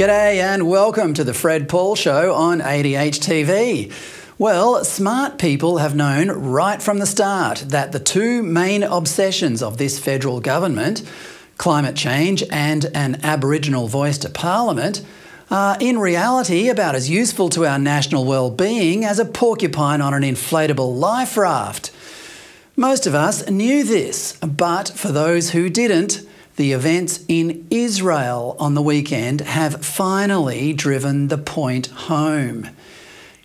G'day and welcome to the Fred Pawle Show on ADH TV. Well, smart people have known right from the start that the two main obsessions of this federal government, climate change and an Aboriginal voice to Parliament, are in reality about as useful to our national well-being as a porcupine on an inflatable life raft. Most of us knew this, but for those who didn't, the events in Israel on the weekend have finally driven the point home.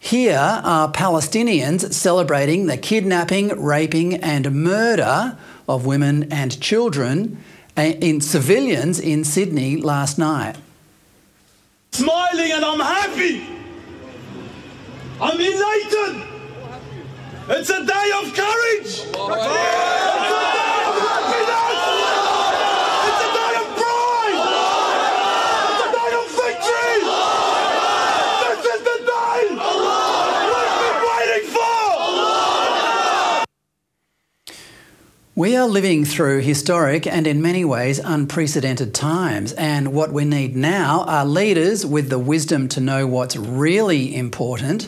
Here are Palestinians celebrating the kidnapping, raping, and murder of women and children uh, in civilians in Sydney last night. Smiling and I'm happy. I'm elated. It's a day of courage. It's a day of happiness. It's a day of pride. It's a day of victory. This is the day we've been waiting for. We are living through historic and in many ways unprecedented times, and what we need now are leaders with the wisdom to know what's really important,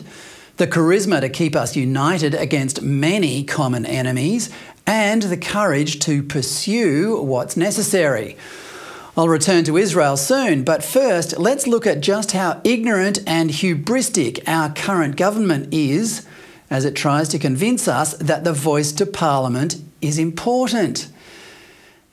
the charisma to keep us united against many common enemies, and the courage to pursue what's necessary. I'll return to Israel soon, but first, let's look at just how ignorant and hubristic our current government is as it tries to convince us that the voice to Parliament is important.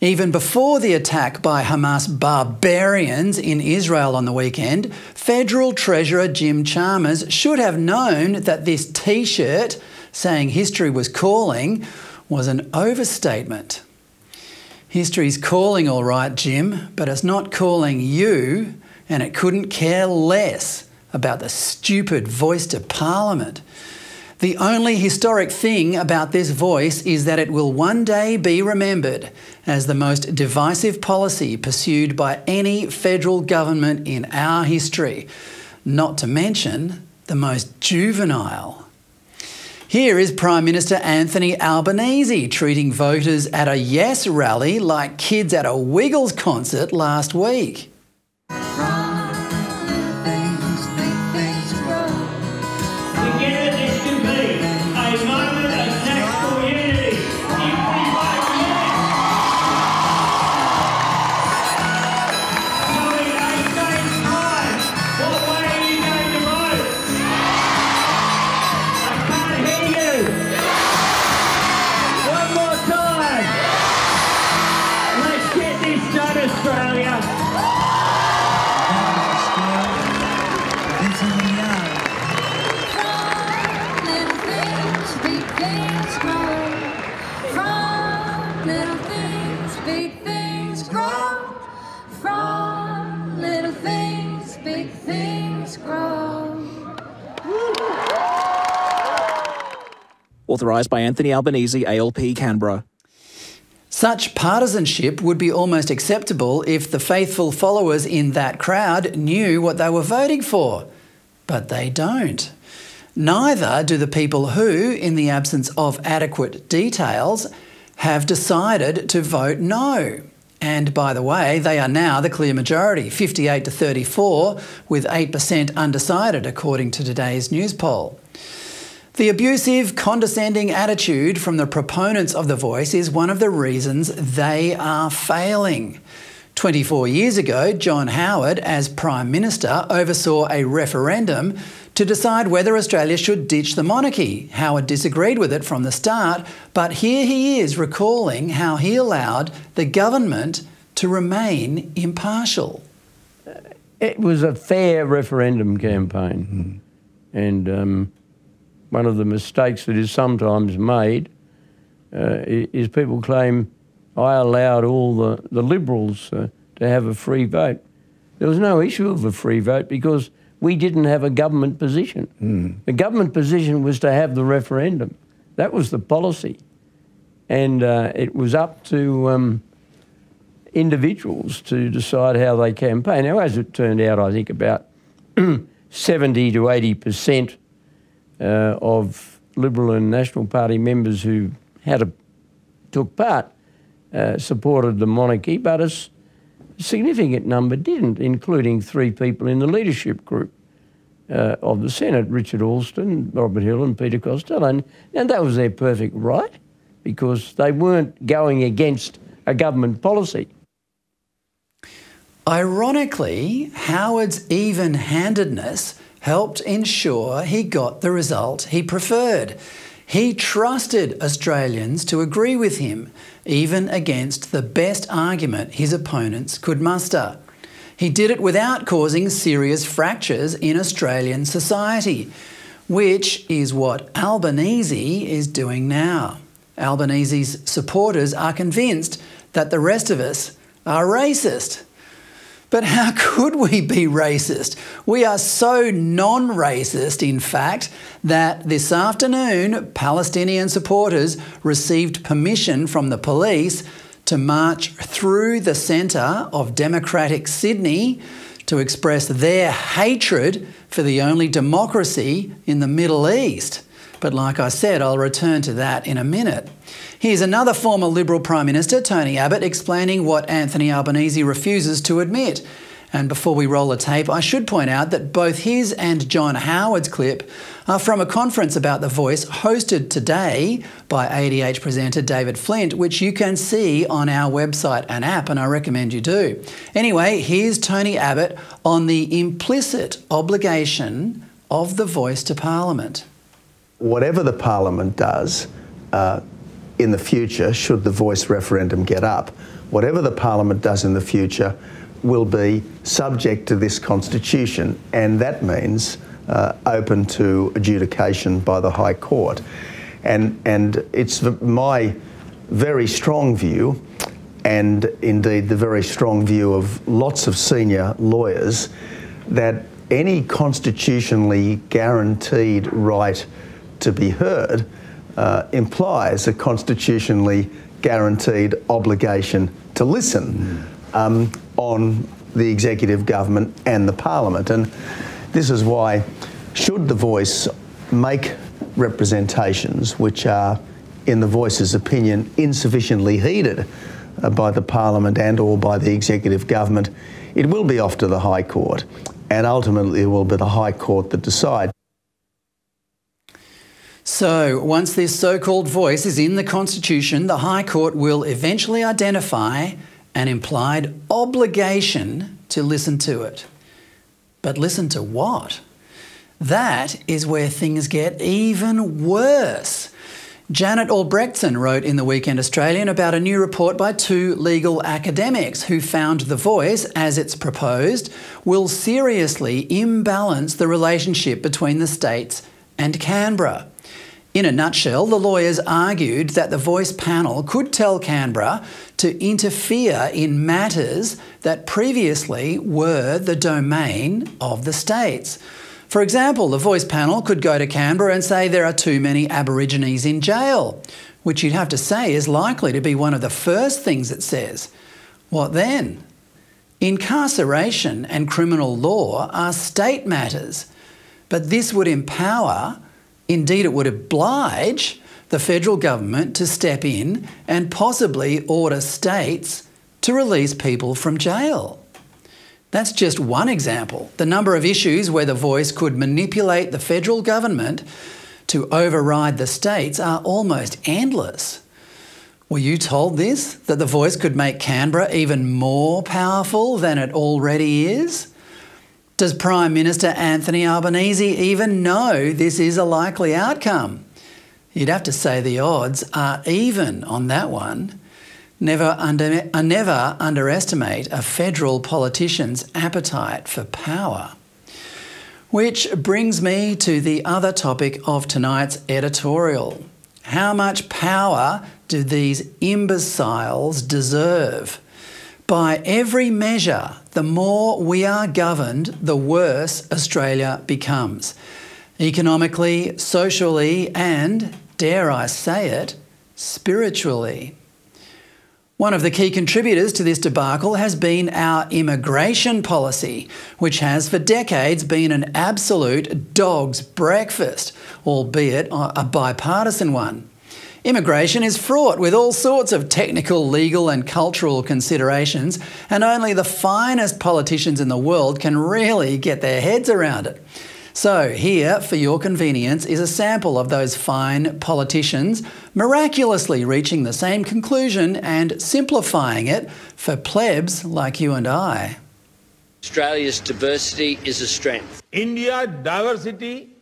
Even before the attack by Hamas barbarians in Israel on the weekend, Federal Treasurer Jim Chalmers should have known that this t shirt saying history was calling was an overstatement. History's calling, all right, Jim, but it's not calling you, and it couldn't care less about the stupid voice to Parliament. The only historic thing about this voice is that it will one day be remembered as the most divisive policy pursued by any federal government in our history, not to mention the most juvenile. Here is Prime Minister Anthony Albanese treating voters at a Yes rally like kids at a Wiggles concert last week. Grow. From little things, big things grow. Authorised by Anthony Albanese, ALP Canberra. Such partisanship would be almost acceptable if the faithful followers in that crowd knew what they were voting for. But they don't. Neither do the people who, in the absence of adequate details, have decided to vote no. And by the way, they are now the clear majority, 58 to 34, with 8% undecided, according to today's Newspoll. The abusive, condescending attitude from the proponents of the voice is one of the reasons they are failing. 24 years ago, John Howard, as Prime Minister, oversaw a referendum to decide whether Australia should ditch the monarchy. Howard disagreed with it from the start, but here he is recalling how he allowed the government to remain impartial. It was a fair referendum campaign. And um, one of the mistakes that is sometimes made uh, is people claim I allowed all the, the Liberals uh, to have a free vote. There was no issue of a free vote because we didn't have a government position. The government position was to have the referendum. That was the policy. And uh, it was up to um, individuals to decide how they campaign. Now, as it turned out, I think about 70 to 80 percent uh, of Liberal and National Party members who had a, took part uh, supported the monarchy, but a s- significant number didn't, including three people in the leadership group uh, of the Senate Richard Alston, Robert Hill, and Peter Costello. And, and that was their perfect right because they weren't going against a government policy. Ironically, Howard's even handedness helped ensure he got the result he preferred. He trusted Australians to agree with him, even against the best argument his opponents could muster. He did it without causing serious fractures in Australian society, which is what Albanese is doing now. Albanese's supporters are convinced that the rest of us are racist. But how could we be racist? We are so non racist, in fact, that this afternoon Palestinian supporters received permission from the police to march through the centre of democratic Sydney to express their hatred for the only democracy in the Middle East. But like I said, I'll return to that in a minute. Here's another former Liberal Prime Minister, Tony Abbott, explaining what Anthony Albanese refuses to admit. And before we roll the tape, I should point out that both his and John Howard's clip are from a conference about The Voice hosted today by ADH presenter David Flint, which you can see on our website and app, and I recommend you do. Anyway, here's Tony Abbott on the implicit obligation of The Voice to Parliament. whatever the parliament does uh, in the future, should the voice referendum get up, whatever the parliament does in the future will be subject to this constitution, and that means uh, open to adjudication by the High Court. And, and it's my very strong view, and indeed the very strong view of lots of senior lawyers, that any constitutionally guaranteed right to be heard uh, implies a constitutionally guaranteed obligation to listen um, on the executive government and the parliament. And this is why, should the voice make representations which are, in the voice's opinion, insufficiently heeded uh, by the parliament and or by the executive government, it will be off to the High Court, and ultimately it will be the High Court that decides. So, once this so called voice is in the Constitution, the High Court will eventually identify an implied obligation to listen to it. But listen to what? That is where things get even worse. Janet Albrechtsen wrote in the Weekend Australian about a new report by two legal academics who found the voice, as it's proposed, will seriously imbalance the relationship between the states and Canberra. In a nutshell, the lawyers argued that the voice panel could tell Canberra to interfere in matters that previously were the domain of the states. For example, the voice panel could go to Canberra and say there are too many Aborigines in jail, which you'd have to say is likely to be one of the first things it says. What then? Incarceration and criminal law are state matters, but this would empower Indeed, it would oblige the federal government to step in and possibly order states to release people from jail. That's just one example. The number of issues where the voice could manipulate the federal government to override the states are almost endless. Were you told this? That the voice could make Canberra even more powerful than it already is? Does Prime Minister Anthony Albanese even know this is a likely outcome? You'd have to say the odds are even on that one. Never, under, uh, never underestimate a federal politician's appetite for power. Which brings me to the other topic of tonight's editorial. How much power do these imbeciles deserve? By every measure, the more we are governed, the worse Australia becomes. Economically, socially, and, dare I say it, spiritually. One of the key contributors to this debacle has been our immigration policy, which has for decades been an absolute dog's breakfast, albeit a bipartisan one. Immigration is fraught with all sorts of technical, legal, and cultural considerations, and only the finest politicians in the world can really get their heads around it. So, here, for your convenience, is a sample of those fine politicians miraculously reaching the same conclusion and simplifying it for plebs like you and I. Australia's diversity is a strength. India diversity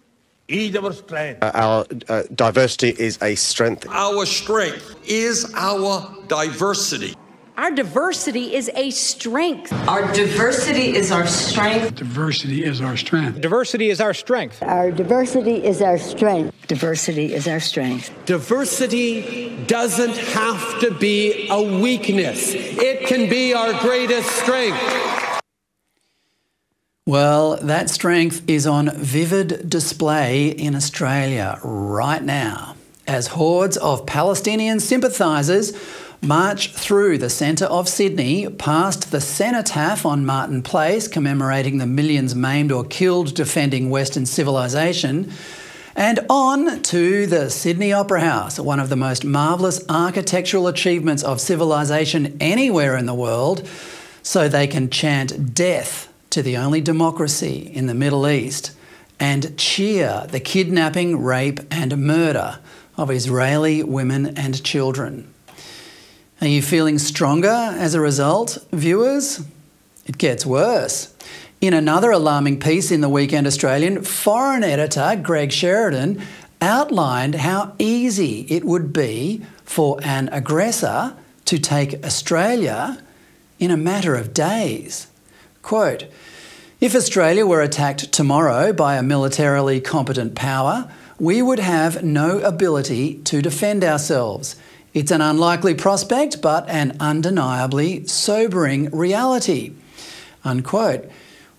is our strength. Uh, our uh, diversity is a strength. Our strength is our diversity. Our diversity is a strength. Our diversity is our strength. Diversity is our strength. Diversity is our strength. Our diversity is our strength. Diversity is our strength. Diversity doesn't have to be a weakness, it can be our greatest strength. Well, that strength is on vivid display in Australia right now as hordes of Palestinian sympathisers march through the centre of Sydney, past the cenotaph on Martin Place, commemorating the millions maimed or killed defending Western civilization, and on to the Sydney Opera House, one of the most marvellous architectural achievements of civilisation anywhere in the world, so they can chant death to the only democracy in the Middle East and cheer the kidnapping, rape, and murder of Israeli women and children. Are you feeling stronger as a result, viewers? It gets worse. In another alarming piece in the Weekend Australian, foreign editor Greg Sheridan outlined how easy it would be for an aggressor to take Australia in a matter of days. Quote If Australia were attacked tomorrow by a militarily competent power, we would have no ability to defend ourselves. It's an unlikely prospect, but an undeniably sobering reality. Unquote.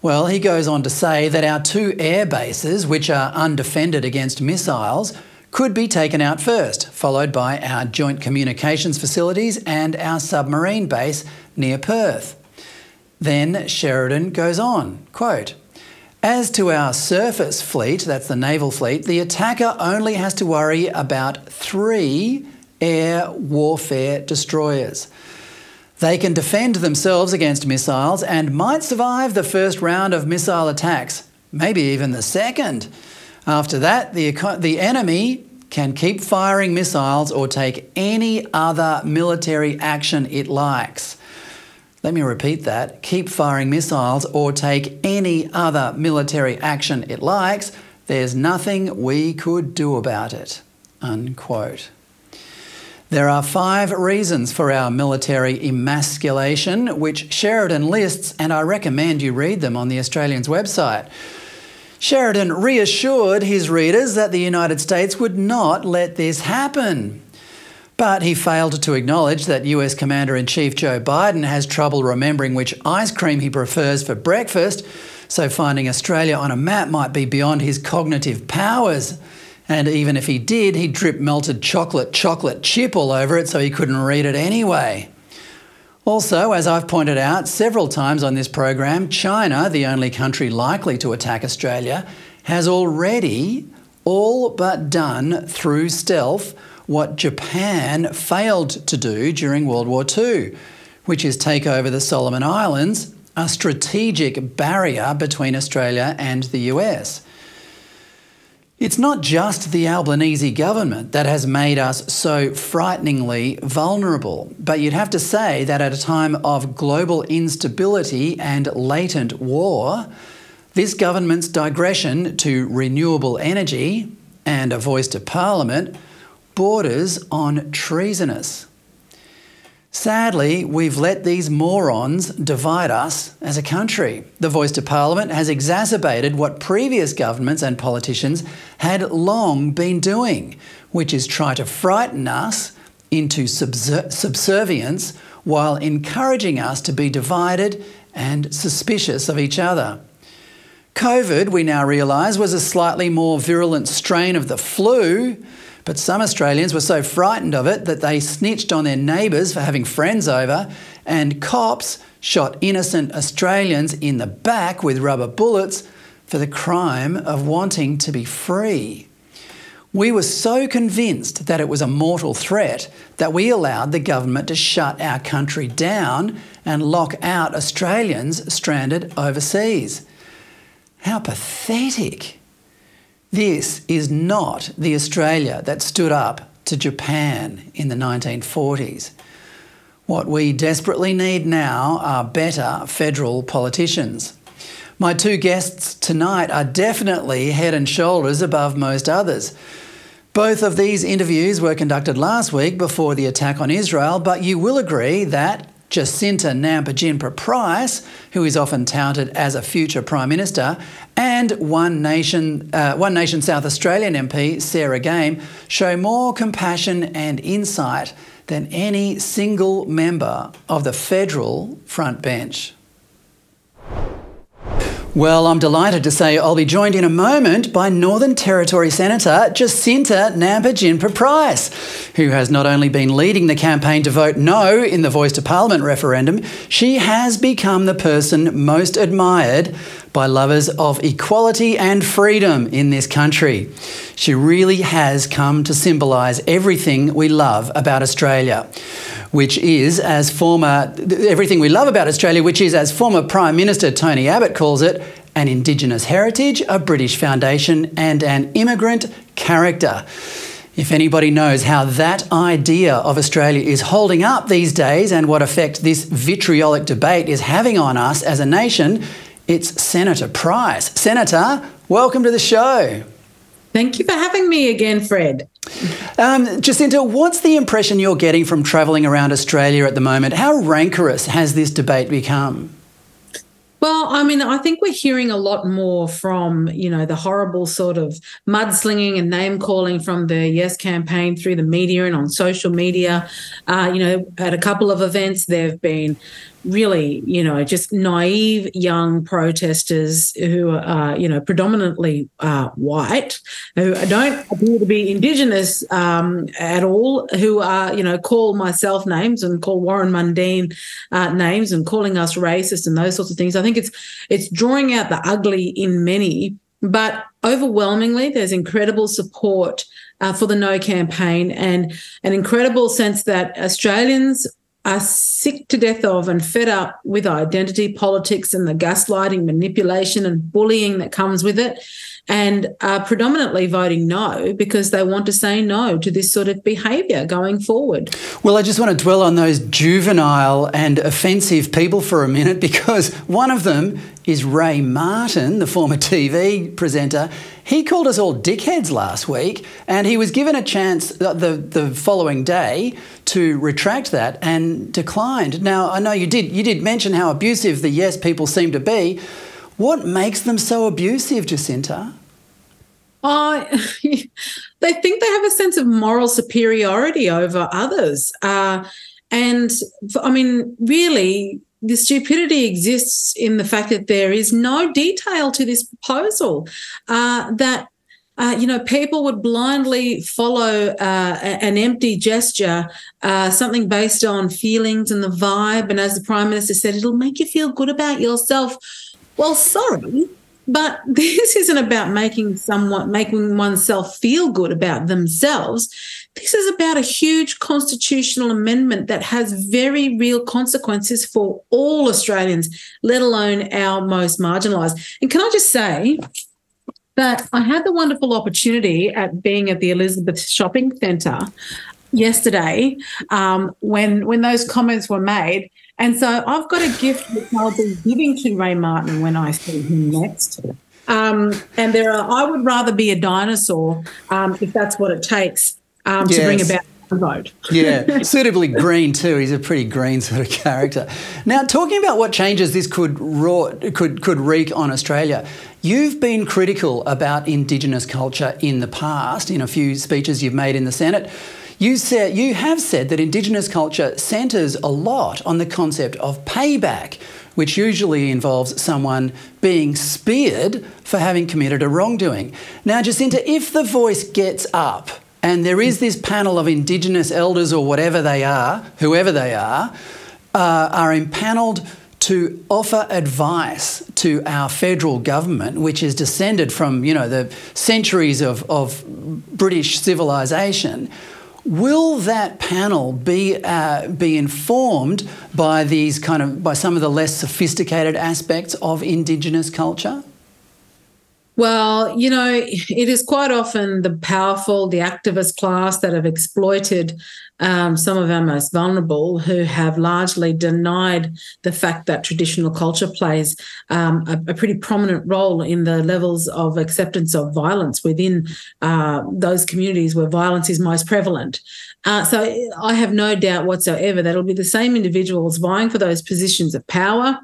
Well, he goes on to say that our two air bases, which are undefended against missiles, could be taken out first, followed by our joint communications facilities and our submarine base near Perth. Then Sheridan goes on, quote, as to our surface fleet, that's the naval fleet, the attacker only has to worry about three air warfare destroyers. They can defend themselves against missiles and might survive the first round of missile attacks, maybe even the second. After that, the, the enemy can keep firing missiles or take any other military action it likes. Let me repeat that keep firing missiles or take any other military action it likes. There's nothing we could do about it. Unquote. There are five reasons for our military emasculation, which Sheridan lists, and I recommend you read them on the Australian's website. Sheridan reassured his readers that the United States would not let this happen. But he failed to acknowledge that US Commander in Chief Joe Biden has trouble remembering which ice cream he prefers for breakfast, so finding Australia on a map might be beyond his cognitive powers. And even if he did, he'd drip melted chocolate chocolate chip all over it so he couldn't read it anyway. Also, as I've pointed out several times on this program, China, the only country likely to attack Australia, has already all but done through stealth what Japan failed to do during World War II, which is take over the Solomon Islands, a strategic barrier between Australia and the US. It's not just the Albanese government that has made us so frighteningly vulnerable, but you'd have to say that at a time of global instability and latent war, this government's digression to renewable energy and a voice to Parliament borders on treasonous. Sadly, we've let these morons divide us as a country. The voice to Parliament has exacerbated what previous governments and politicians had long been doing, which is try to frighten us into subser- subservience while encouraging us to be divided and suspicious of each other. COVID, we now realise, was a slightly more virulent strain of the flu, but some Australians were so frightened of it that they snitched on their neighbours for having friends over, and cops shot innocent Australians in the back with rubber bullets for the crime of wanting to be free. We were so convinced that it was a mortal threat that we allowed the government to shut our country down and lock out Australians stranded overseas. How pathetic! This is not the Australia that stood up to Japan in the 1940s. What we desperately need now are better federal politicians. My two guests tonight are definitely head and shoulders above most others. Both of these interviews were conducted last week before the attack on Israel, but you will agree that Jacinta Nampijinpa Price, who is often touted as a future Prime Minister, and One Nation, uh, One Nation South Australian MP Sarah Game show more compassion and insight than any single member of the federal front bench. Well, I'm delighted to say I'll be joined in a moment by Northern Territory Senator Jacinta Nampijinpa Price, who has not only been leading the campaign to vote no in the Voice to Parliament referendum, she has become the person most admired by lovers of equality and freedom in this country. She really has come to symbolise everything we love about Australia which is, as former, everything we love about Australia, which is, as former Prime Minister Tony Abbott calls it, an Indigenous heritage, a British foundation, and an immigrant character. If anybody knows how that idea of Australia is holding up these days and what effect this vitriolic debate is having on us as a nation, it's Senator Price. Senator, welcome to the show. Thank you for having me again, Fred. Um, Jacinta, what's the impression you're getting from travelling around Australia at the moment? How rancorous has this debate become? Well, I mean, I think we're hearing a lot more from, you know, the horrible sort of mudslinging and name calling from the Yes campaign through the media and on social media. Uh, you know, at a couple of events, there have been really, you know, just naive young protesters who are, you know, predominantly uh, white, who don't appear to be Indigenous um, at all, who are, you know, call myself names and call Warren Mundine uh, names and calling us racist and those sorts of things. I think it's it's drawing out the ugly in many, but overwhelmingly, there's incredible support. Uh, for the No campaign and an incredible sense that Australians are sick to death of and fed up with identity politics and the gaslighting, manipulation, and bullying that comes with it, and are predominantly voting no because they want to say no to this sort of behaviour going forward. Well, I just want to dwell on those juvenile and offensive people for a minute because one of them is Ray Martin, the former TV presenter. He called us all dickheads last week, and he was given a chance the, the following day to retract that and declined. Now, I know you did you did mention how abusive the yes people seem to be. What makes them so abusive, Jacinta? Uh, they think they have a sense of moral superiority over others. Uh, and I mean, really, the stupidity exists in the fact that there is no detail to this proposal. Uh, that uh, you know, people would blindly follow uh, an empty gesture, uh, something based on feelings and the vibe. And as the prime minister said, it'll make you feel good about yourself. Well, sorry, But this isn't about making someone making oneself feel good about themselves. This is about a huge constitutional amendment that has very real consequences for all Australians, let alone our most marginalised. And can I just say that I had the wonderful opportunity at being at the Elizabeth Shopping Centre yesterday um, when when those comments were made. And so I've got a gift which I'll be giving to Ray Martin when I see him next. Um, and there are, I would rather be a dinosaur um, if that's what it takes um, to bring about a vote. yeah, suitably green too. He's a pretty green sort of character. Now, talking about what changes this could wrought, could could wreak on Australia, you've been critical about Indigenous culture in the past in a few speeches you've made in the Senate. You said you have said that Indigenous culture centres a lot on the concept of payback, which usually involves someone being speared for having committed a wrongdoing. Now, Jacinta, if the voice gets up and there is this panel of Indigenous elders or whatever they are, whoever they are, uh, are impaneled to offer advice to our federal government, which is descended from you know the centuries of, of British civilization. Will that panel be uh, be informed by these kind of by some of the less sophisticated aspects of Indigenous culture? Well, you know, it is quite often the powerful, the activist class that have exploited um, some of our most vulnerable who have largely denied the fact that traditional culture plays um, a, a pretty prominent role in the levels of acceptance of violence within uh, those communities where violence is most prevalent. Uh, so I have no doubt whatsoever that it'll be the same individuals vying for those positions of power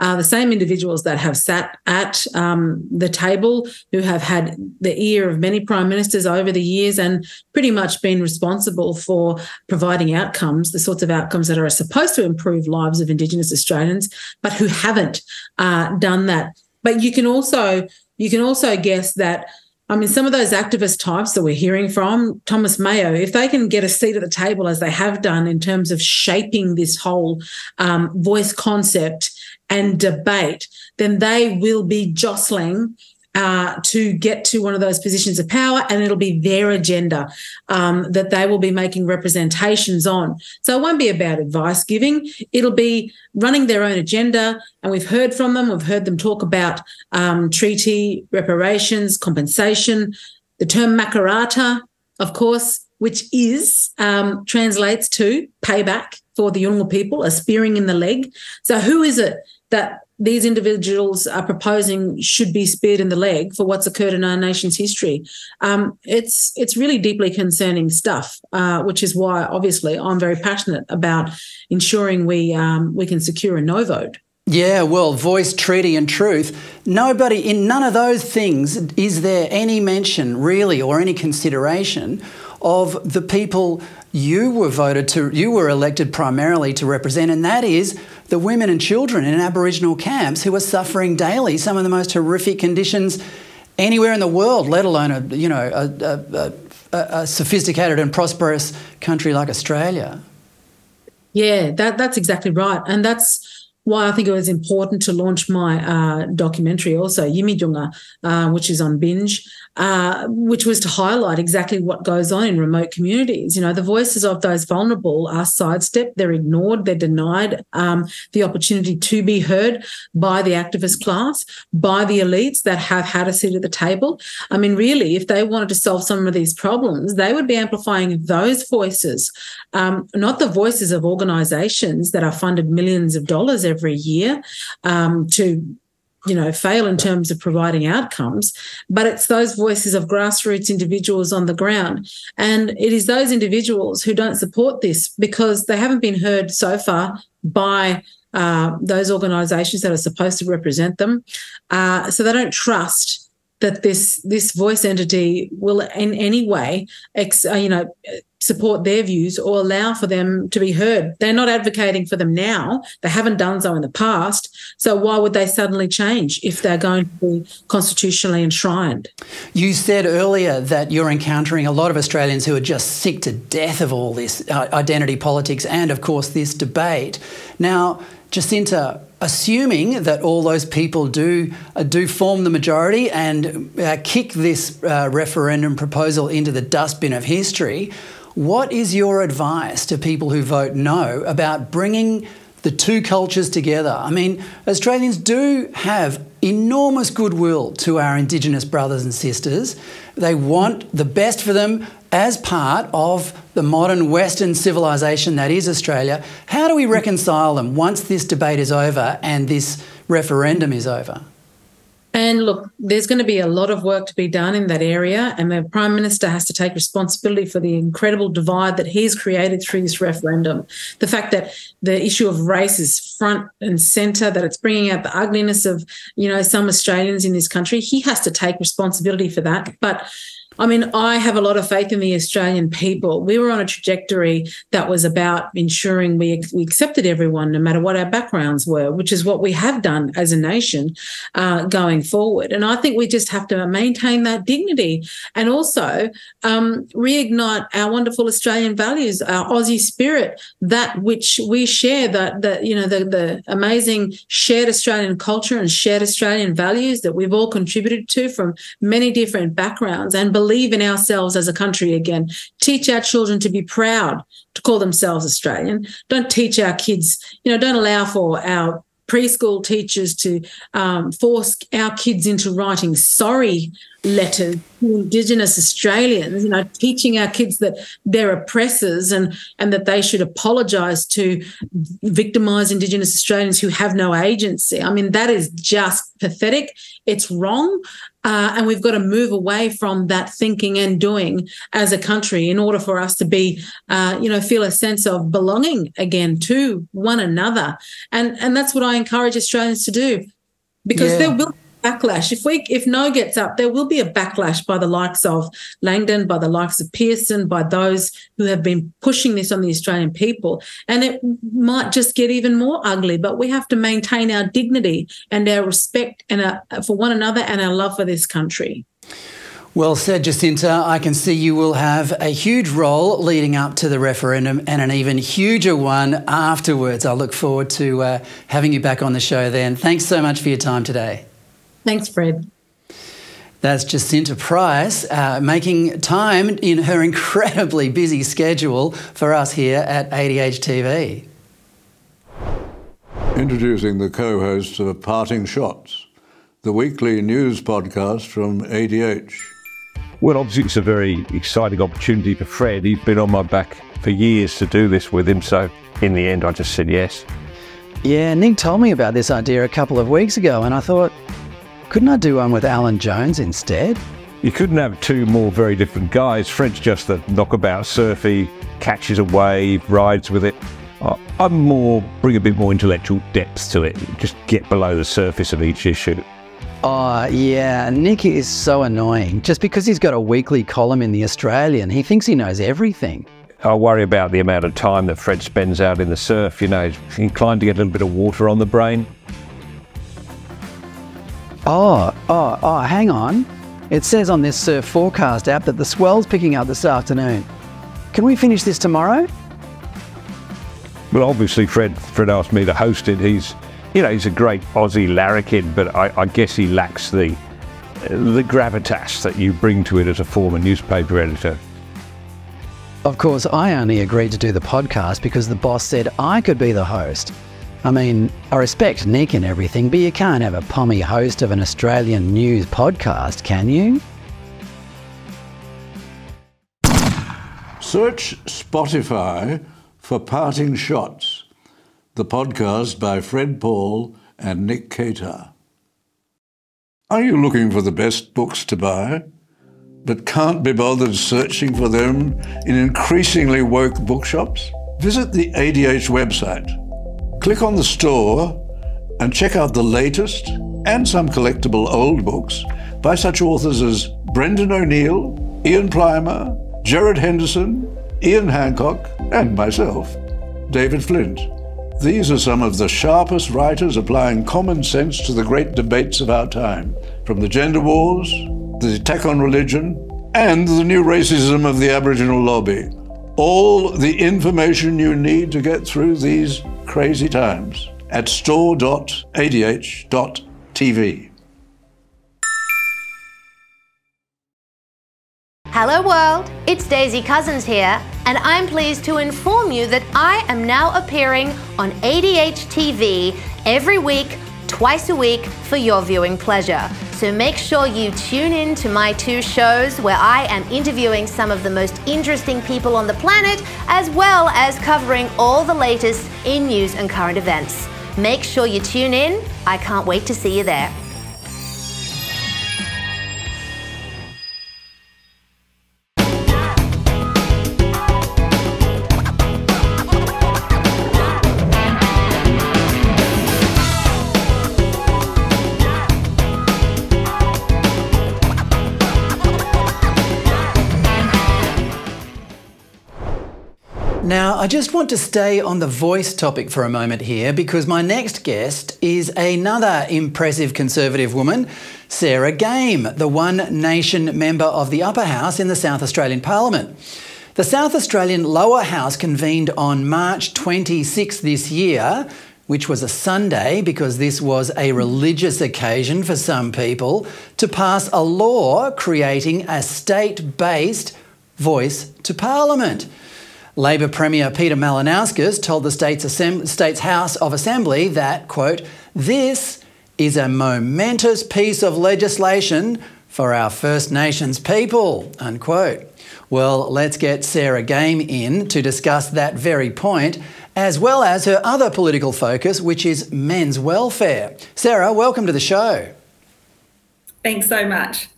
uh, the same individuals that have sat at um, the table, who have had the ear of many prime ministers over the years and pretty much been responsible for providing outcomes, the sorts of outcomes that are supposed to improve lives of Indigenous Australians, but who haven't uh, done that. But you can also you can also guess that. I mean, some of those activist types that we're hearing from, Thomas Mayo, if they can get a seat at the table as they have done in terms of shaping this whole um, voice concept and debate, then they will be jostling uh, to get to one of those positions of power, and it'll be their agenda um, that they will be making representations on. So it won't be about advice giving, it'll be running their own agenda. And we've heard from them, we've heard them talk about um, treaty, reparations, compensation, the term makarrata, of course, which is um, translates to payback for the Yolngu people, a spearing in the leg. So who is it that these individuals are proposing should be speared in the leg for what's occurred in our nation's history? Um, it's it's really deeply concerning stuff, uh, which is why obviously I'm very passionate about ensuring we um, we can secure a no vote. Yeah, well, voice, treaty, and truth. Nobody, in none of those things, is there any mention, really, or any consideration of the people you were voted to, you were elected primarily to represent, and that is the women and children in Aboriginal camps who are suffering daily some of the most horrific conditions anywhere in the world, let alone a, you know, a, a, a, sophisticated and prosperous country like Australia. Yeah, that that's exactly right, and that's why I think it was important to launch my uh, documentary, also Yimi Dunga, uh, which is on binge, uh, which was to highlight exactly what goes on in remote communities. You know, the voices of those vulnerable are sidestepped, they're ignored, they're denied um, the opportunity to be heard by the activist class, by the elites that have had a seat at the table. I mean, really, if they wanted to solve some of these problems, they would be amplifying those voices, um, not the voices of organisations that are funded millions of dollars every year um, to you know fail in terms of providing outcomes but it's those voices of grassroots individuals on the ground. And it is those individuals who don't support this because they haven't been heard so far by uh, those organizations that are supposed to represent them. Uh, so they don't trust that this this voice entity will in any way ex, uh, you know support their views or allow for them to be heard. They're not advocating for them now. They haven't done so in the past. So why would they suddenly change if they're going to be constitutionally enshrined? You said earlier that you're encountering a lot of Australians who are just sick to death of all this uh, identity politics and, of course, this debate. Now, Jacinta, assuming that all those people do uh, do form the majority and uh, kick this uh, referendum proposal into the dustbin of history, what is your advice to people who vote no about bringing the two cultures together? I mean, Australians do have enormous goodwill to our Indigenous brothers and sisters. They want the best for them as part of the modern Western civilization that is Australia. How do we reconcile them once this debate is over and this referendum is over? And look, there's going to be a lot of work to be done in that area. And the Prime Minister has to take responsibility for the incredible divide that he's created through this referendum. The fact that the issue of race is front and centre, that it's bringing out the ugliness of, you know, some Australians in this country. He has to take responsibility for that. But I mean, I have a lot of faith in the Australian people. We were on a trajectory that was about ensuring we, we accepted everyone, no matter what our backgrounds were, which is what we have done as a nation uh, going forward. And I think we just have to maintain that dignity and also um, reignite our wonderful Australian values, our Aussie spirit, that which we share, that the you know the the amazing shared Australian culture and shared Australian values that we've all contributed to from many different backgrounds and believe believe in ourselves as a country again. Teach our children to be proud to call themselves Australian. Don't teach our kids, you know, don't allow for our preschool teachers to um, force our kids into writing sorry letters to Indigenous Australians, you know, teaching our kids that they're oppressors and, and that they should apologise to victimised Indigenous Australians who have no agency. I mean, that is just pathetic. It's wrong. Uh, and we've got to move away from that thinking and doing as a country in order for us to be, uh, you know, feel a sense of belonging again to one another. And and that's what I encourage Australians to do, because yeah. there will backlash. If we if no gets up, there will be a backlash by the likes of Langton, by the likes of Pearson, by those who have been pushing this on the Australian people. And it might just get even more ugly. But we have to maintain our dignity and our respect and our, for one another and our love for this country. Well said, Jacinta. I can see you will have a huge role leading up to the referendum and an even huger one afterwards. I look forward to uh, having you back on the show then. Thanks so much for your time today. Thanks, Fred. That's Jacinta Price uh, making time in her incredibly busy schedule for us here at ADH TV. Introducing the co hosts of Parting Shots, the weekly news podcast from ADH. Well, obviously, it's a very exciting opportunity for Fred. He's been on my back for years to do this with him, so in the end, I just said yes. Yeah, Nick told me about this idea a couple of weeks ago, and I thought, couldn't I do one with Alan Jones instead? You couldn't have two more very different guys. Fred's just the knockabout surfy, catches a wave, rides with it. I'm more, bring a bit more intellectual depth to it, just get below the surface of each issue. Oh, yeah. Nick is so annoying. Just because he's got a weekly column in The Australian, he thinks he knows everything. I worry about the amount of time that Fred spends out in the surf. You know, he's inclined to get a little bit of water on the brain. Oh, oh, oh, hang on. It says on this surf forecast app that the swell's picking up this afternoon. Can we finish this tomorrow? Well, obviously, Fred Fred asked me to host it. He's, you know, he's a great Aussie larrikin, but I, I guess he lacks the uh, the gravitas that you bring to it as a former newspaper editor. Of course, I only agreed to do the podcast because the boss said I could be the host. I mean, I respect Nick and everything, but you can't have a pommy host of an Australian news podcast, can you? Search Spotify for Parting Shots, the podcast by Fred Pawle and Nick Cater. Are you looking for the best books to buy, but can't be bothered searching for them in increasingly woke bookshops? Visit the ADH website Click on the store and check out the latest and some collectible old books by such authors as Brendan O'Neill, Ian Plimer, Gerard Henderson, Ian Hancock, and myself, David Flint. These are some of the sharpest writers applying common sense to the great debates of our time, from the gender wars, the attack on religion, and the new racism of the Aboriginal lobby. All the information you need to get through these crazy times. at store.adh.tv. Hello, world. It's Daisy Cousens here, and I'm pleased to inform you that I am now appearing on ADH TV every week, twice a week, for your viewing pleasure. So make sure you tune in to my two shows where I am interviewing some of the most interesting people on the planet, as well as covering all the latest in news and current events. Make sure you tune in. I can't wait to see you there. Now, I just want to stay on the voice topic for a moment here because my next guest is another impressive Conservative woman, Sarah Game, the One Nation member of the Upper House in the South Australian Parliament. The South Australian Lower House convened on March 26 this year, which was a Sunday because this was a religious occasion for some people, to pass a law creating a state based voice to Parliament. Labor Premier Peter Malinauskas told the state's, Assemb- state's House of Assembly that, quote, this is a momentous piece of legislation for our First Nations people, unquote. Well, let's get Sarah Game in to discuss that very point, as well as her other political focus, which is men's welfare. Sarah, welcome to the show. Thanks so much.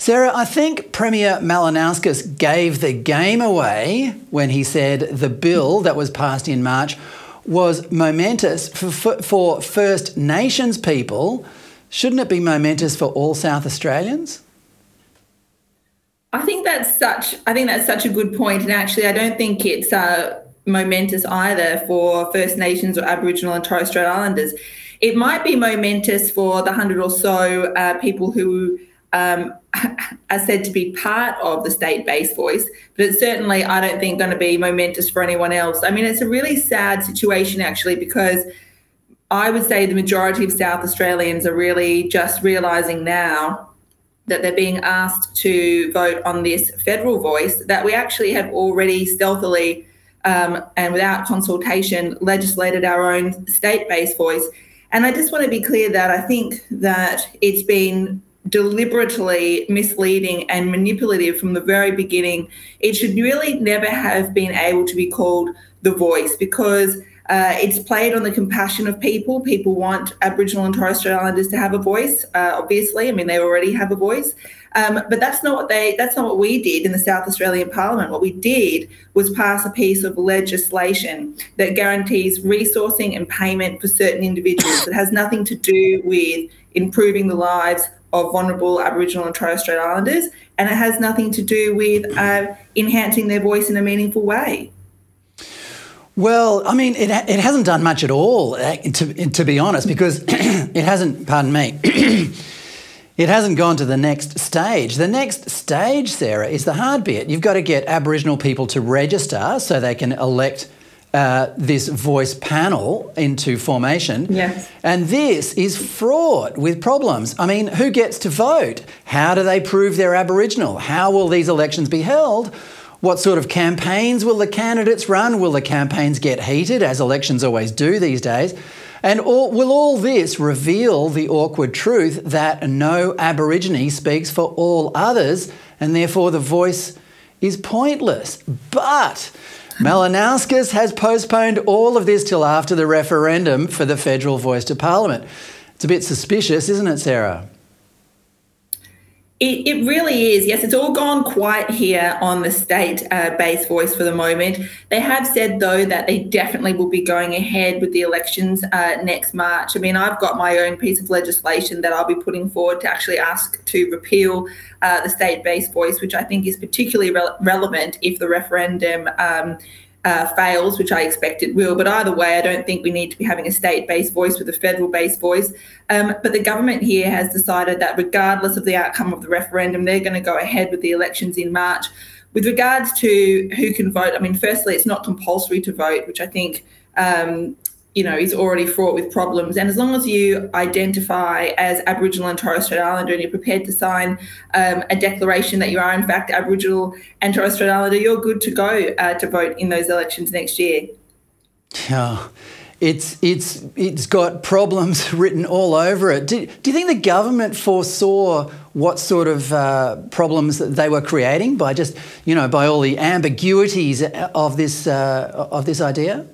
Sarah, I think Premier Malinauskas gave the game away when he said the bill that was passed in March was momentous for, for, for First Nations people. Shouldn't it be momentous for all South Australians? I think that's such. I think that's such a good point. point, and actually, I don't think it's uh, momentous either for First Nations or Aboriginal and Torres Strait Islanders. It might be momentous for the hundred or so uh, people who um, are said to be part of the state-based voice, but it's certainly, I don't think, going to be momentous for anyone else. I mean, it's a really sad situation actually because I would say the majority of South Australians are really just realising now that they're being asked to vote on this federal voice that we actually have already stealthily um, and without consultation legislated our own state-based voice. And I just want to be clear that I think that it's been deliberately misleading and manipulative from the very beginning. It should really never have been able to be called the voice because uh, it's played on the compassion of people. People want Aboriginal and Torres Strait Islanders to have a voice. Uh, obviously, I mean they already have a voice, um, but that's not what they. That's not what we did in the South Australian Parliament. What we did was pass a piece of legislation that guarantees resourcing and payment for certain individuals. It has nothing to do with improving the lives of vulnerable Aboriginal and Torres Strait Islanders, and it has nothing to do with uh, enhancing their voice in a meaningful way. Well, I mean, it, it hasn't done much at all, uh, to, to be honest, because it hasn't, pardon me, it hasn't gone to the next stage. The next stage, Sarah, is the hard bit. You've got to get Aboriginal people to register so they can elect uh, this voice panel into formation. Yes. And this is fraught with problems. I mean, who gets to vote? How do they prove they're Aboriginal? How will these elections be held? What sort of campaigns will the candidates run? Will the campaigns get heated, as elections always do these days? And all, will all this reveal the awkward truth that no Aborigine speaks for all others, and therefore the voice is pointless? But Malinauskas has postponed all of this till after the referendum for the federal voice to Parliament. It's a bit suspicious, isn't it, Sarah? It, it really is. Yes, it's all gone quiet here on the state uh, based voice for the moment. They have said, though, that they definitely will be going ahead with the elections uh, next March. I mean, I've got my own piece of legislation that I'll be putting forward to actually ask to repeal uh, the state based voice, which I think is particularly re- relevant if the referendum. Um, uh, fails, which I expect it will. But either way, I don't think we need to be having a state based voice with a federal based voice. Um, but the government here has decided that regardless of the outcome of the referendum, they're going to go ahead with the elections in March. With regards to who can vote, I mean, firstly, it's not compulsory to vote, which I think um, you know, is already fraught with problems. And as long as you identify as Aboriginal and Torres Strait Islander and you're prepared to sign um, a declaration that you are in fact Aboriginal and Torres Strait Islander, you're good to go uh, to vote in those elections next year. Yeah. It's, it's, it's got problems written all over it. Do, do you think the government foresaw what sort of uh, problems that they were creating by just, you know, by all the ambiguities of this, uh, of this idea?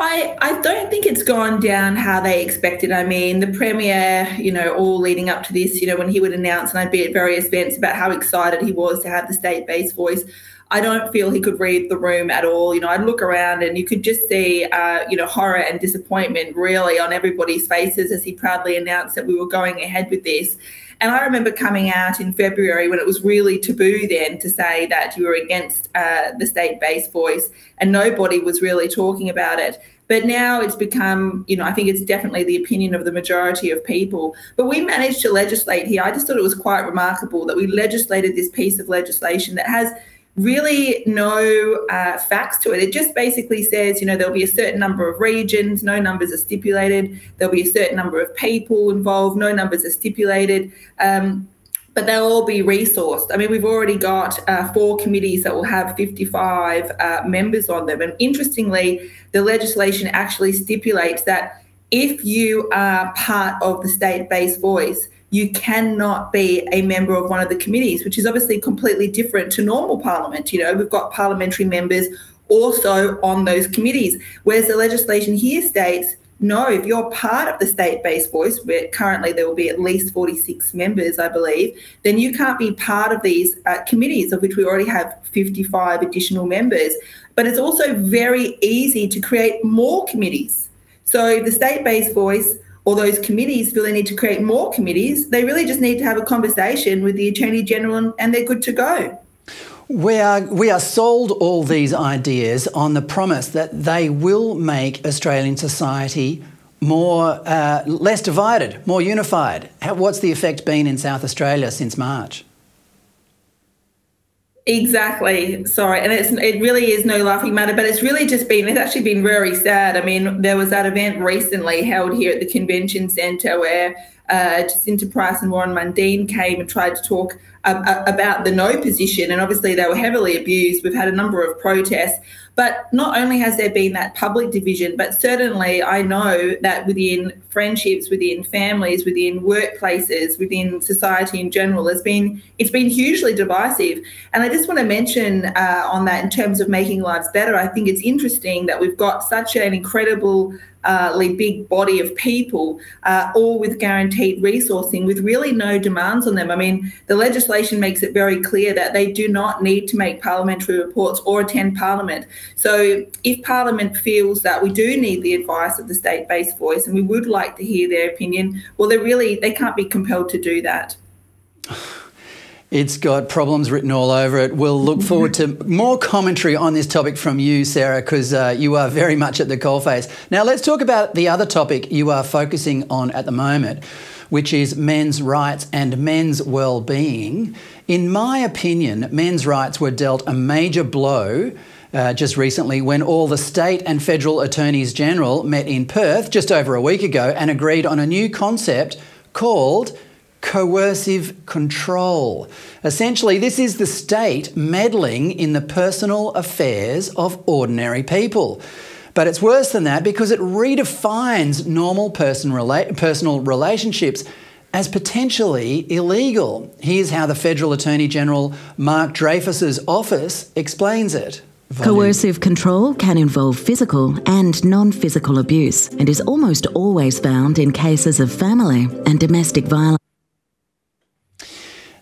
I, I don't think it's gone down how they expected. I mean, the Premier, you know, all leading up to this, you know, when he would announce, and I'd be at various events about how excited he was to have the state based voice. I don't feel he could read the room at all. You know, I'd look around and you could just see, uh, you know, horror and disappointment really on everybody's faces as he proudly announced that we were going ahead with this. And I remember coming out in February when it was really taboo then to say that you were against uh, the state based voice, and nobody was really talking about it. But now it's become, you know, I think it's definitely the opinion of the majority of people. But we managed to legislate here. I just thought it was quite remarkable that we legislated this piece of legislation that has really no uh, facts to it. It just basically says, you know, there'll be a certain number of regions, no numbers are stipulated. There'll be a certain number of people involved, no numbers are stipulated. Um, but they'll all be resourced. I mean, we've already got uh, four committees that will have 55 uh, members on them. And interestingly, the legislation actually stipulates that if you are part of the state based voice, you cannot be a member of one of the committees, which is obviously completely different to normal parliament. You know, we've got parliamentary members also on those committees, whereas the legislation here states no, if you're part of the state based voice, where currently there will be at least 46 members, I believe, then you can't be part of these uh, committees, of which we already have 55 additional members. But it's also very easy to create more committees. So the state based voice or those committees feel they need to create more committees, they really just need to have a conversation with the Attorney General and they're good to go. We are, we are sold all these ideas on the promise that they will make Australian society more uh, less divided, more unified. What's the effect been in South Australia since March? Exactly. Sorry, and it's it really is no laughing matter, but it's really just been it's actually been very sad. I mean, there was that event recently held here at the convention centre where uh, Jacinta Price and Warren Mundine came and tried to talk about the no position, and obviously they were heavily abused. We've had a number of protests, but not only has there been that public division, but certainly I know that within friendships, within families, within workplaces, within society in general, has been it's been hugely divisive. And I just want to mention uh, on that in terms of making lives better. I think it's interesting that we've got such an incredible big body of people, uh, all with guaranteed resourcing, with really no demands on them. I mean, the legislation makes it very clear that they do not need to make parliamentary reports or attend Parliament. So, if Parliament feels that we do need the advice of the state-based voice, and we would like to hear their opinion, well, they really they can't be compelled to do that. It's got problems written all over it. We'll look forward to more commentary on this topic from you, Sarah, because uh, you are very much at the coalface. Now, let's talk about the other topic you are focusing on at the moment, which is men's rights and men's well-being. In my opinion, men's rights were dealt a major blow. Uh, just recently, when all the state and federal attorneys general met in Perth just over a week ago and agreed on a new concept called coercive control. Essentially, this is the state meddling in the personal affairs of ordinary people. But it's worse than that because it redefines normal person rela- personal relationships as potentially illegal. Here's how the Federal Attorney General Mark Dreyfus's office explains it. Coercive control can involve physical and non physical abuse and is almost always found in cases of family and domestic violence.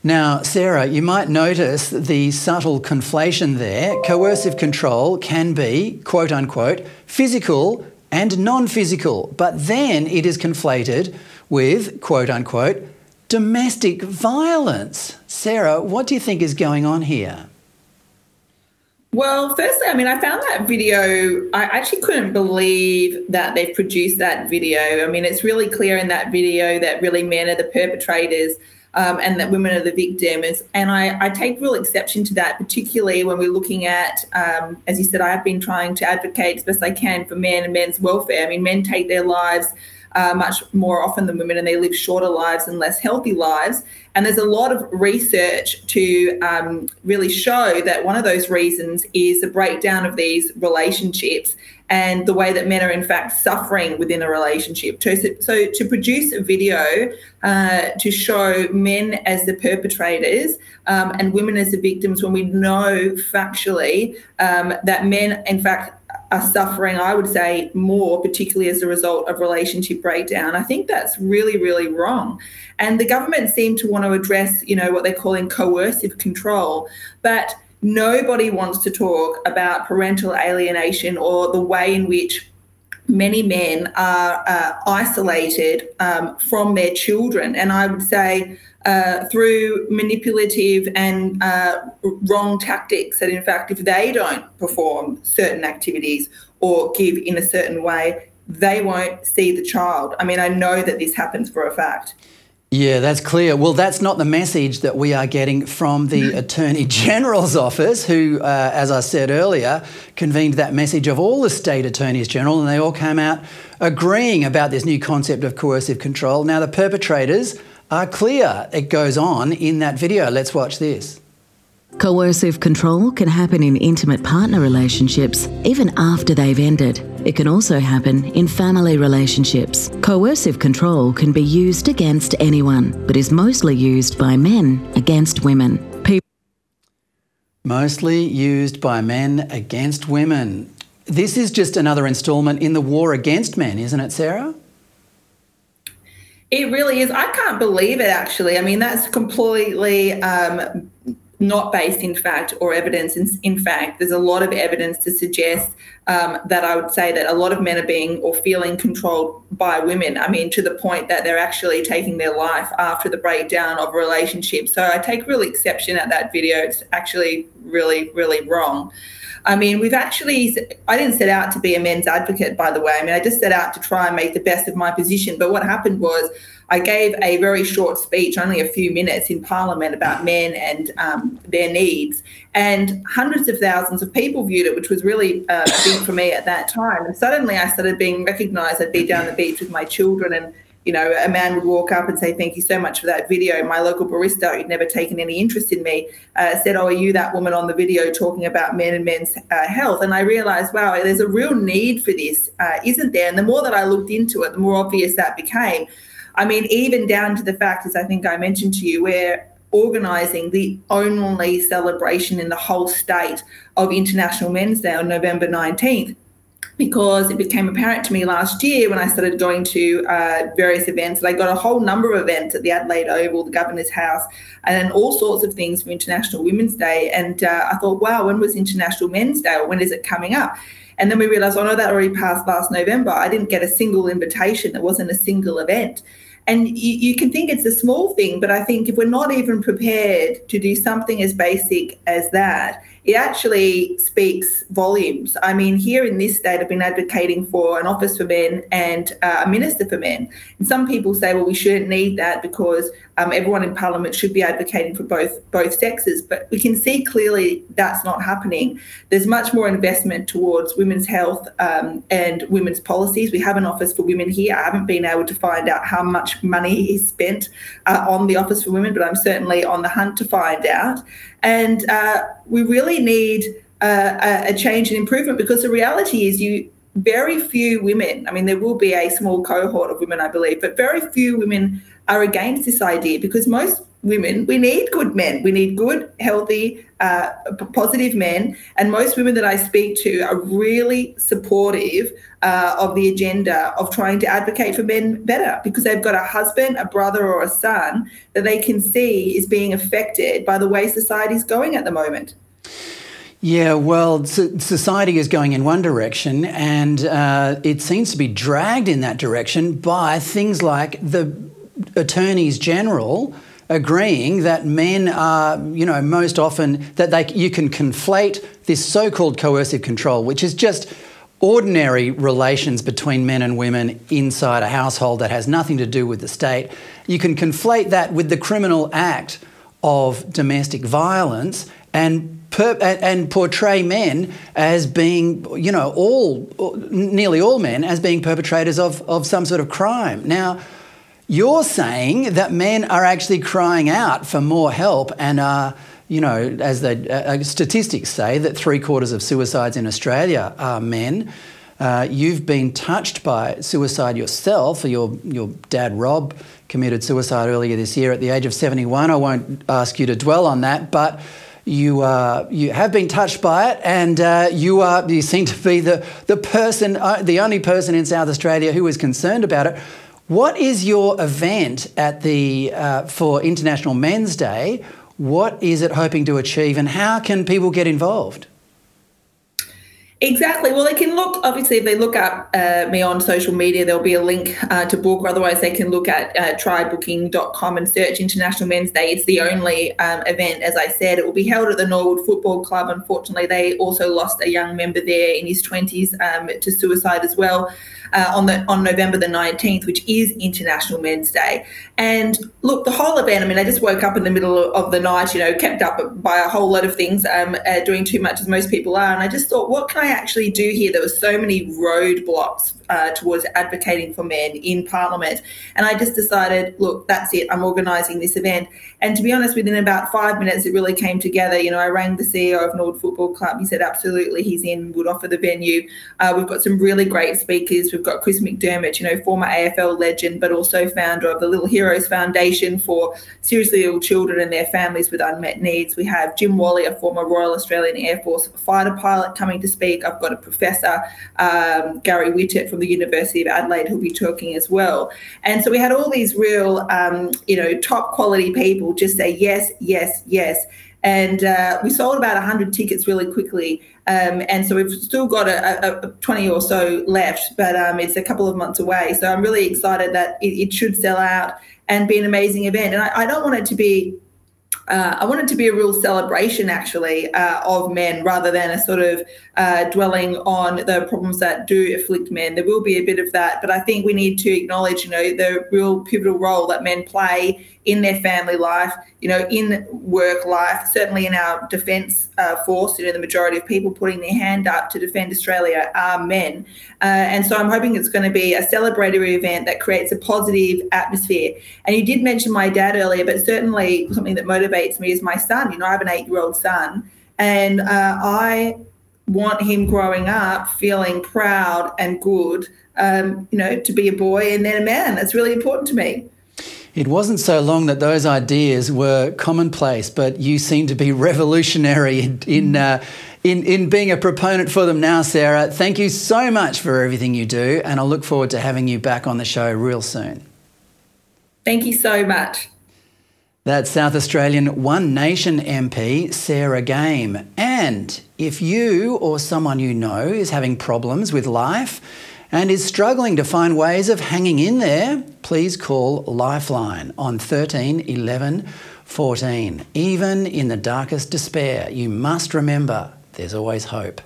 Now, Sarah, you might notice the subtle conflation there. Coercive control can be, quote unquote, physical and non physical, but then it is conflated with, quote unquote, domestic violence. Sarah, what do you think is going on here? Well, firstly, I mean, I found that video, I actually couldn't believe that they've produced that video. I mean, it's really clear in that video that really men are the perpetrators um, and that women are the victims. And I, I, take real exception to that, particularly when we're looking at, um, as you said, I have been trying to advocate as best I can for men and men's welfare. I mean, men take their lives uh, much more often than women and they live shorter lives and less healthy lives. And there's a lot of research to um, really show that one of those reasons is the breakdown of these relationships and the way that men are in fact suffering within a relationship. So, so to produce a video uh, to show men as the perpetrators um, and women as the victims when we know factually um, that men in fact are suffering, I would say, more, particularly as a result of relationship breakdown. I think that's really, really wrong. And the government seem to want to address, you know, what they're calling coercive control. But nobody wants to talk about parental alienation or the way in which many men are uh, isolated um, from their children. And I would say uh, through manipulative and uh, wrong tactics, that in fact, if they don't perform certain activities or give in a certain way, they won't see the child. I mean, I know that this happens for a fact. Yeah, that's clear. Well, that's not the message that we are getting from the Attorney General's office, who, uh, as I said earlier, convened that message of all the state attorneys general, and they all came out agreeing about this new concept of coercive control. Now, the perpetrators are clear. It goes on in that video. Let's watch this. Coercive control can happen in intimate partner relationships even after they've ended. It can also happen in family relationships. Coercive control can be used against anyone, but is mostly used by men against women. People mostly used by men against women. This is just another instalment in the war against men, isn't it, Sarah? It really is. I can't believe it, actually. I mean, that's completely um, not based in fact or evidence. In, in, fact, there's a lot of evidence to suggest um, that I would say that a lot of men are being or feeling controlled by women. I mean, to the point that they're actually taking their life after the breakdown of a relationship. So I take real exception at that video. It's actually really, really wrong. I mean, we've actually, I didn't set out to be a men's advocate, by the way. I mean, I just set out to try and make the best of my position. But what happened was, I gave a very short speech, only a few minutes in Parliament about men and um, their needs. And hundreds of thousands of people viewed it, which was really uh, big for me at that time. And suddenly I started being recognised. I'd be down the beach with my children and you know, a man would walk up and say, Thank you so much for that video. My local barista, who'd never taken any interest in me, uh, said, Oh, are you that woman on the video talking about men and men's uh, health? And I realized, wow, there's a real need for this, uh, isn't there? And the more that I looked into it, the more obvious that became. I mean, even down to the fact, as I think I mentioned to you, we're organising the only celebration in the whole state of International Men's Day on November 19th because it became apparent to me last year when I started going to uh, various events that I got a whole number of events at the Adelaide Oval, the Governor's House, and all sorts of things for International Women's Day. And uh, I thought, wow, when was International Men's Day or when is it coming up? And then we realized, oh no, that already passed last November. I didn't get a single invitation. There wasn't a single event. And you, you can think it's a small thing, but I think if we're not even prepared to do something as basic as that, it actually speaks volumes. I mean, here in this state, I've been advocating for an office for men and uh, a minister for men. And some people say, well, we shouldn't need that because um, everyone in Parliament should be advocating for both both sexes. But we can see clearly that's not happening. There's much more investment towards women's health um, and women's policies. We have an office for women here. I haven't been able to find out how much money is spent uh, on the office for women, but I'm certainly on the hunt to find out. And uh, we really need uh, a, a change and improvement because the reality is you very few women, I mean, there will be a small cohort of women, I believe, but very few women are against this idea because most women, we need good men. We need good, healthy, uh, positive men. And most women that I speak to are really supportive uh, of the agenda of trying to advocate for men better because they've got a husband, a brother, or a son that they can see is being affected by the way society's going at the moment. Yeah, well, society is going in one direction, and uh, it seems to be dragged in that direction by things like the attorneys general agreeing that men are, you know, most often that they you can conflate this so-called coercive control, which is just ordinary relations between men and women inside a household that has nothing to do with the state. You can conflate that with the criminal act of domestic violence and per, and portray men as being, you know, all nearly all men as being perpetrators of, of some sort of crime. Now, you're saying that men are actually crying out for more help and are you know, as the uh, statistics say, that three quarters of suicides in Australia are men. Uh, you've been touched by suicide yourself. Your, your dad, Rob, committed suicide earlier this year at the age of 71. I won't ask you to dwell on that, but you, uh, you have been touched by it, and uh, you, are, you seem to be the, the person, uh, the only person in South Australia who is concerned about it. What is your event at the, uh, for International Men's Day? What is it hoping to achieve, and how can people get involved? Exactly. Well, they can look, obviously, if they look up uh, me on social media, there'll be a link uh, to book. Otherwise, they can look at uh, trybooking.com and search International Men's Day. It's the only um, event, as I said. It will be held at the Norwood Football Club. Unfortunately, they also lost a young member there in his 20s um, to suicide as well uh, on the on November the 19th, which is International Men's Day. And look, the whole event, I mean, I just woke up in the middle of the night, you know, kept up by a whole lot of things, um, uh, doing too much as most people are. And I just thought, what can I actually do here? There were so many roadblocks uh, towards advocating for men in Parliament. And I just decided, look, that's it. I'm organising this event. And to be honest, within about five minutes, it really came together. You know, I rang the CEO of Norwood Football Club. He said, absolutely, he's in, would offer the venue. Uh, we've got some really great speakers. We've got Chris McDermott, you know, former AFL legend, but also founder of the Little Heroes Foundation for seriously ill children and their families with unmet needs. We have Jim Wally, a former Royal Australian Air Force fighter pilot, coming to speak. I've got a professor, um, Gary Wittert from the University of Adelaide, who'll be talking as well. And so we had all these real, um, you know, top quality people just say yes, yes, yes. And uh, we sold about 100 tickets really quickly. Um, and so we've still got a, a, a 20 or so left, but um, it's a couple of months away. So I'm really excited that it, it should sell out and be an amazing event. And I, I don't want it to be uh, I want it to be a real celebration, actually, uh, of men rather than a sort of uh, dwelling on the problems that do afflict men. There will be a bit of that, but I think we need to acknowledge, you know, the real pivotal role that men play in their family life, you know, in work life, certainly in our defence uh, force. You know, the majority of people putting their hand up to defend Australia are men. Uh, and so I'm hoping it's going to be a celebratory event that creates a positive atmosphere. And you did mention my dad earlier, but certainly something that motivates me is my son. You know, I have an eight year old son, and uh, I want him growing up feeling proud and good, um, you know, to be a boy and then a man. That's really important to me. It wasn't so long that those ideas were commonplace, but you seem to be revolutionary in in, uh, in, in being a proponent for them now, Sarah. Thank you so much for everything you do, and I look forward to having you back on the show real soon. Thank you so much. That's South Australian One Nation MP Sarah Game. And if you or someone you know is having problems with life, and is struggling to find ways of hanging in there, please call Lifeline on 13 11 14. Even in the darkest despair, you must remember there's always hope.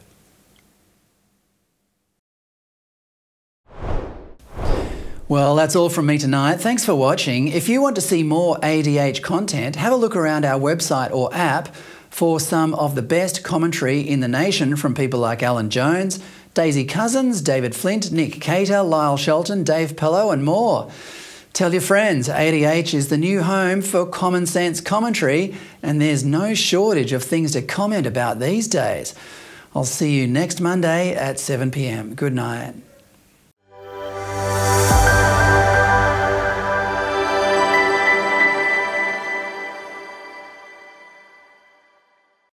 Well, that's all from me tonight. Thanks for watching. If you want to see more ADH content, have a look around our website or app for some of the best commentary in the nation from people like Alan Jones. Daisy Cousens, David Flint, Nick Cater, Lyle Shelton, Dave Pellowe, and more. Tell your friends, ADH is the new home for common sense commentary, and there's no shortage of things to comment about these days. I'll see you next Monday at 7 pm. Good night.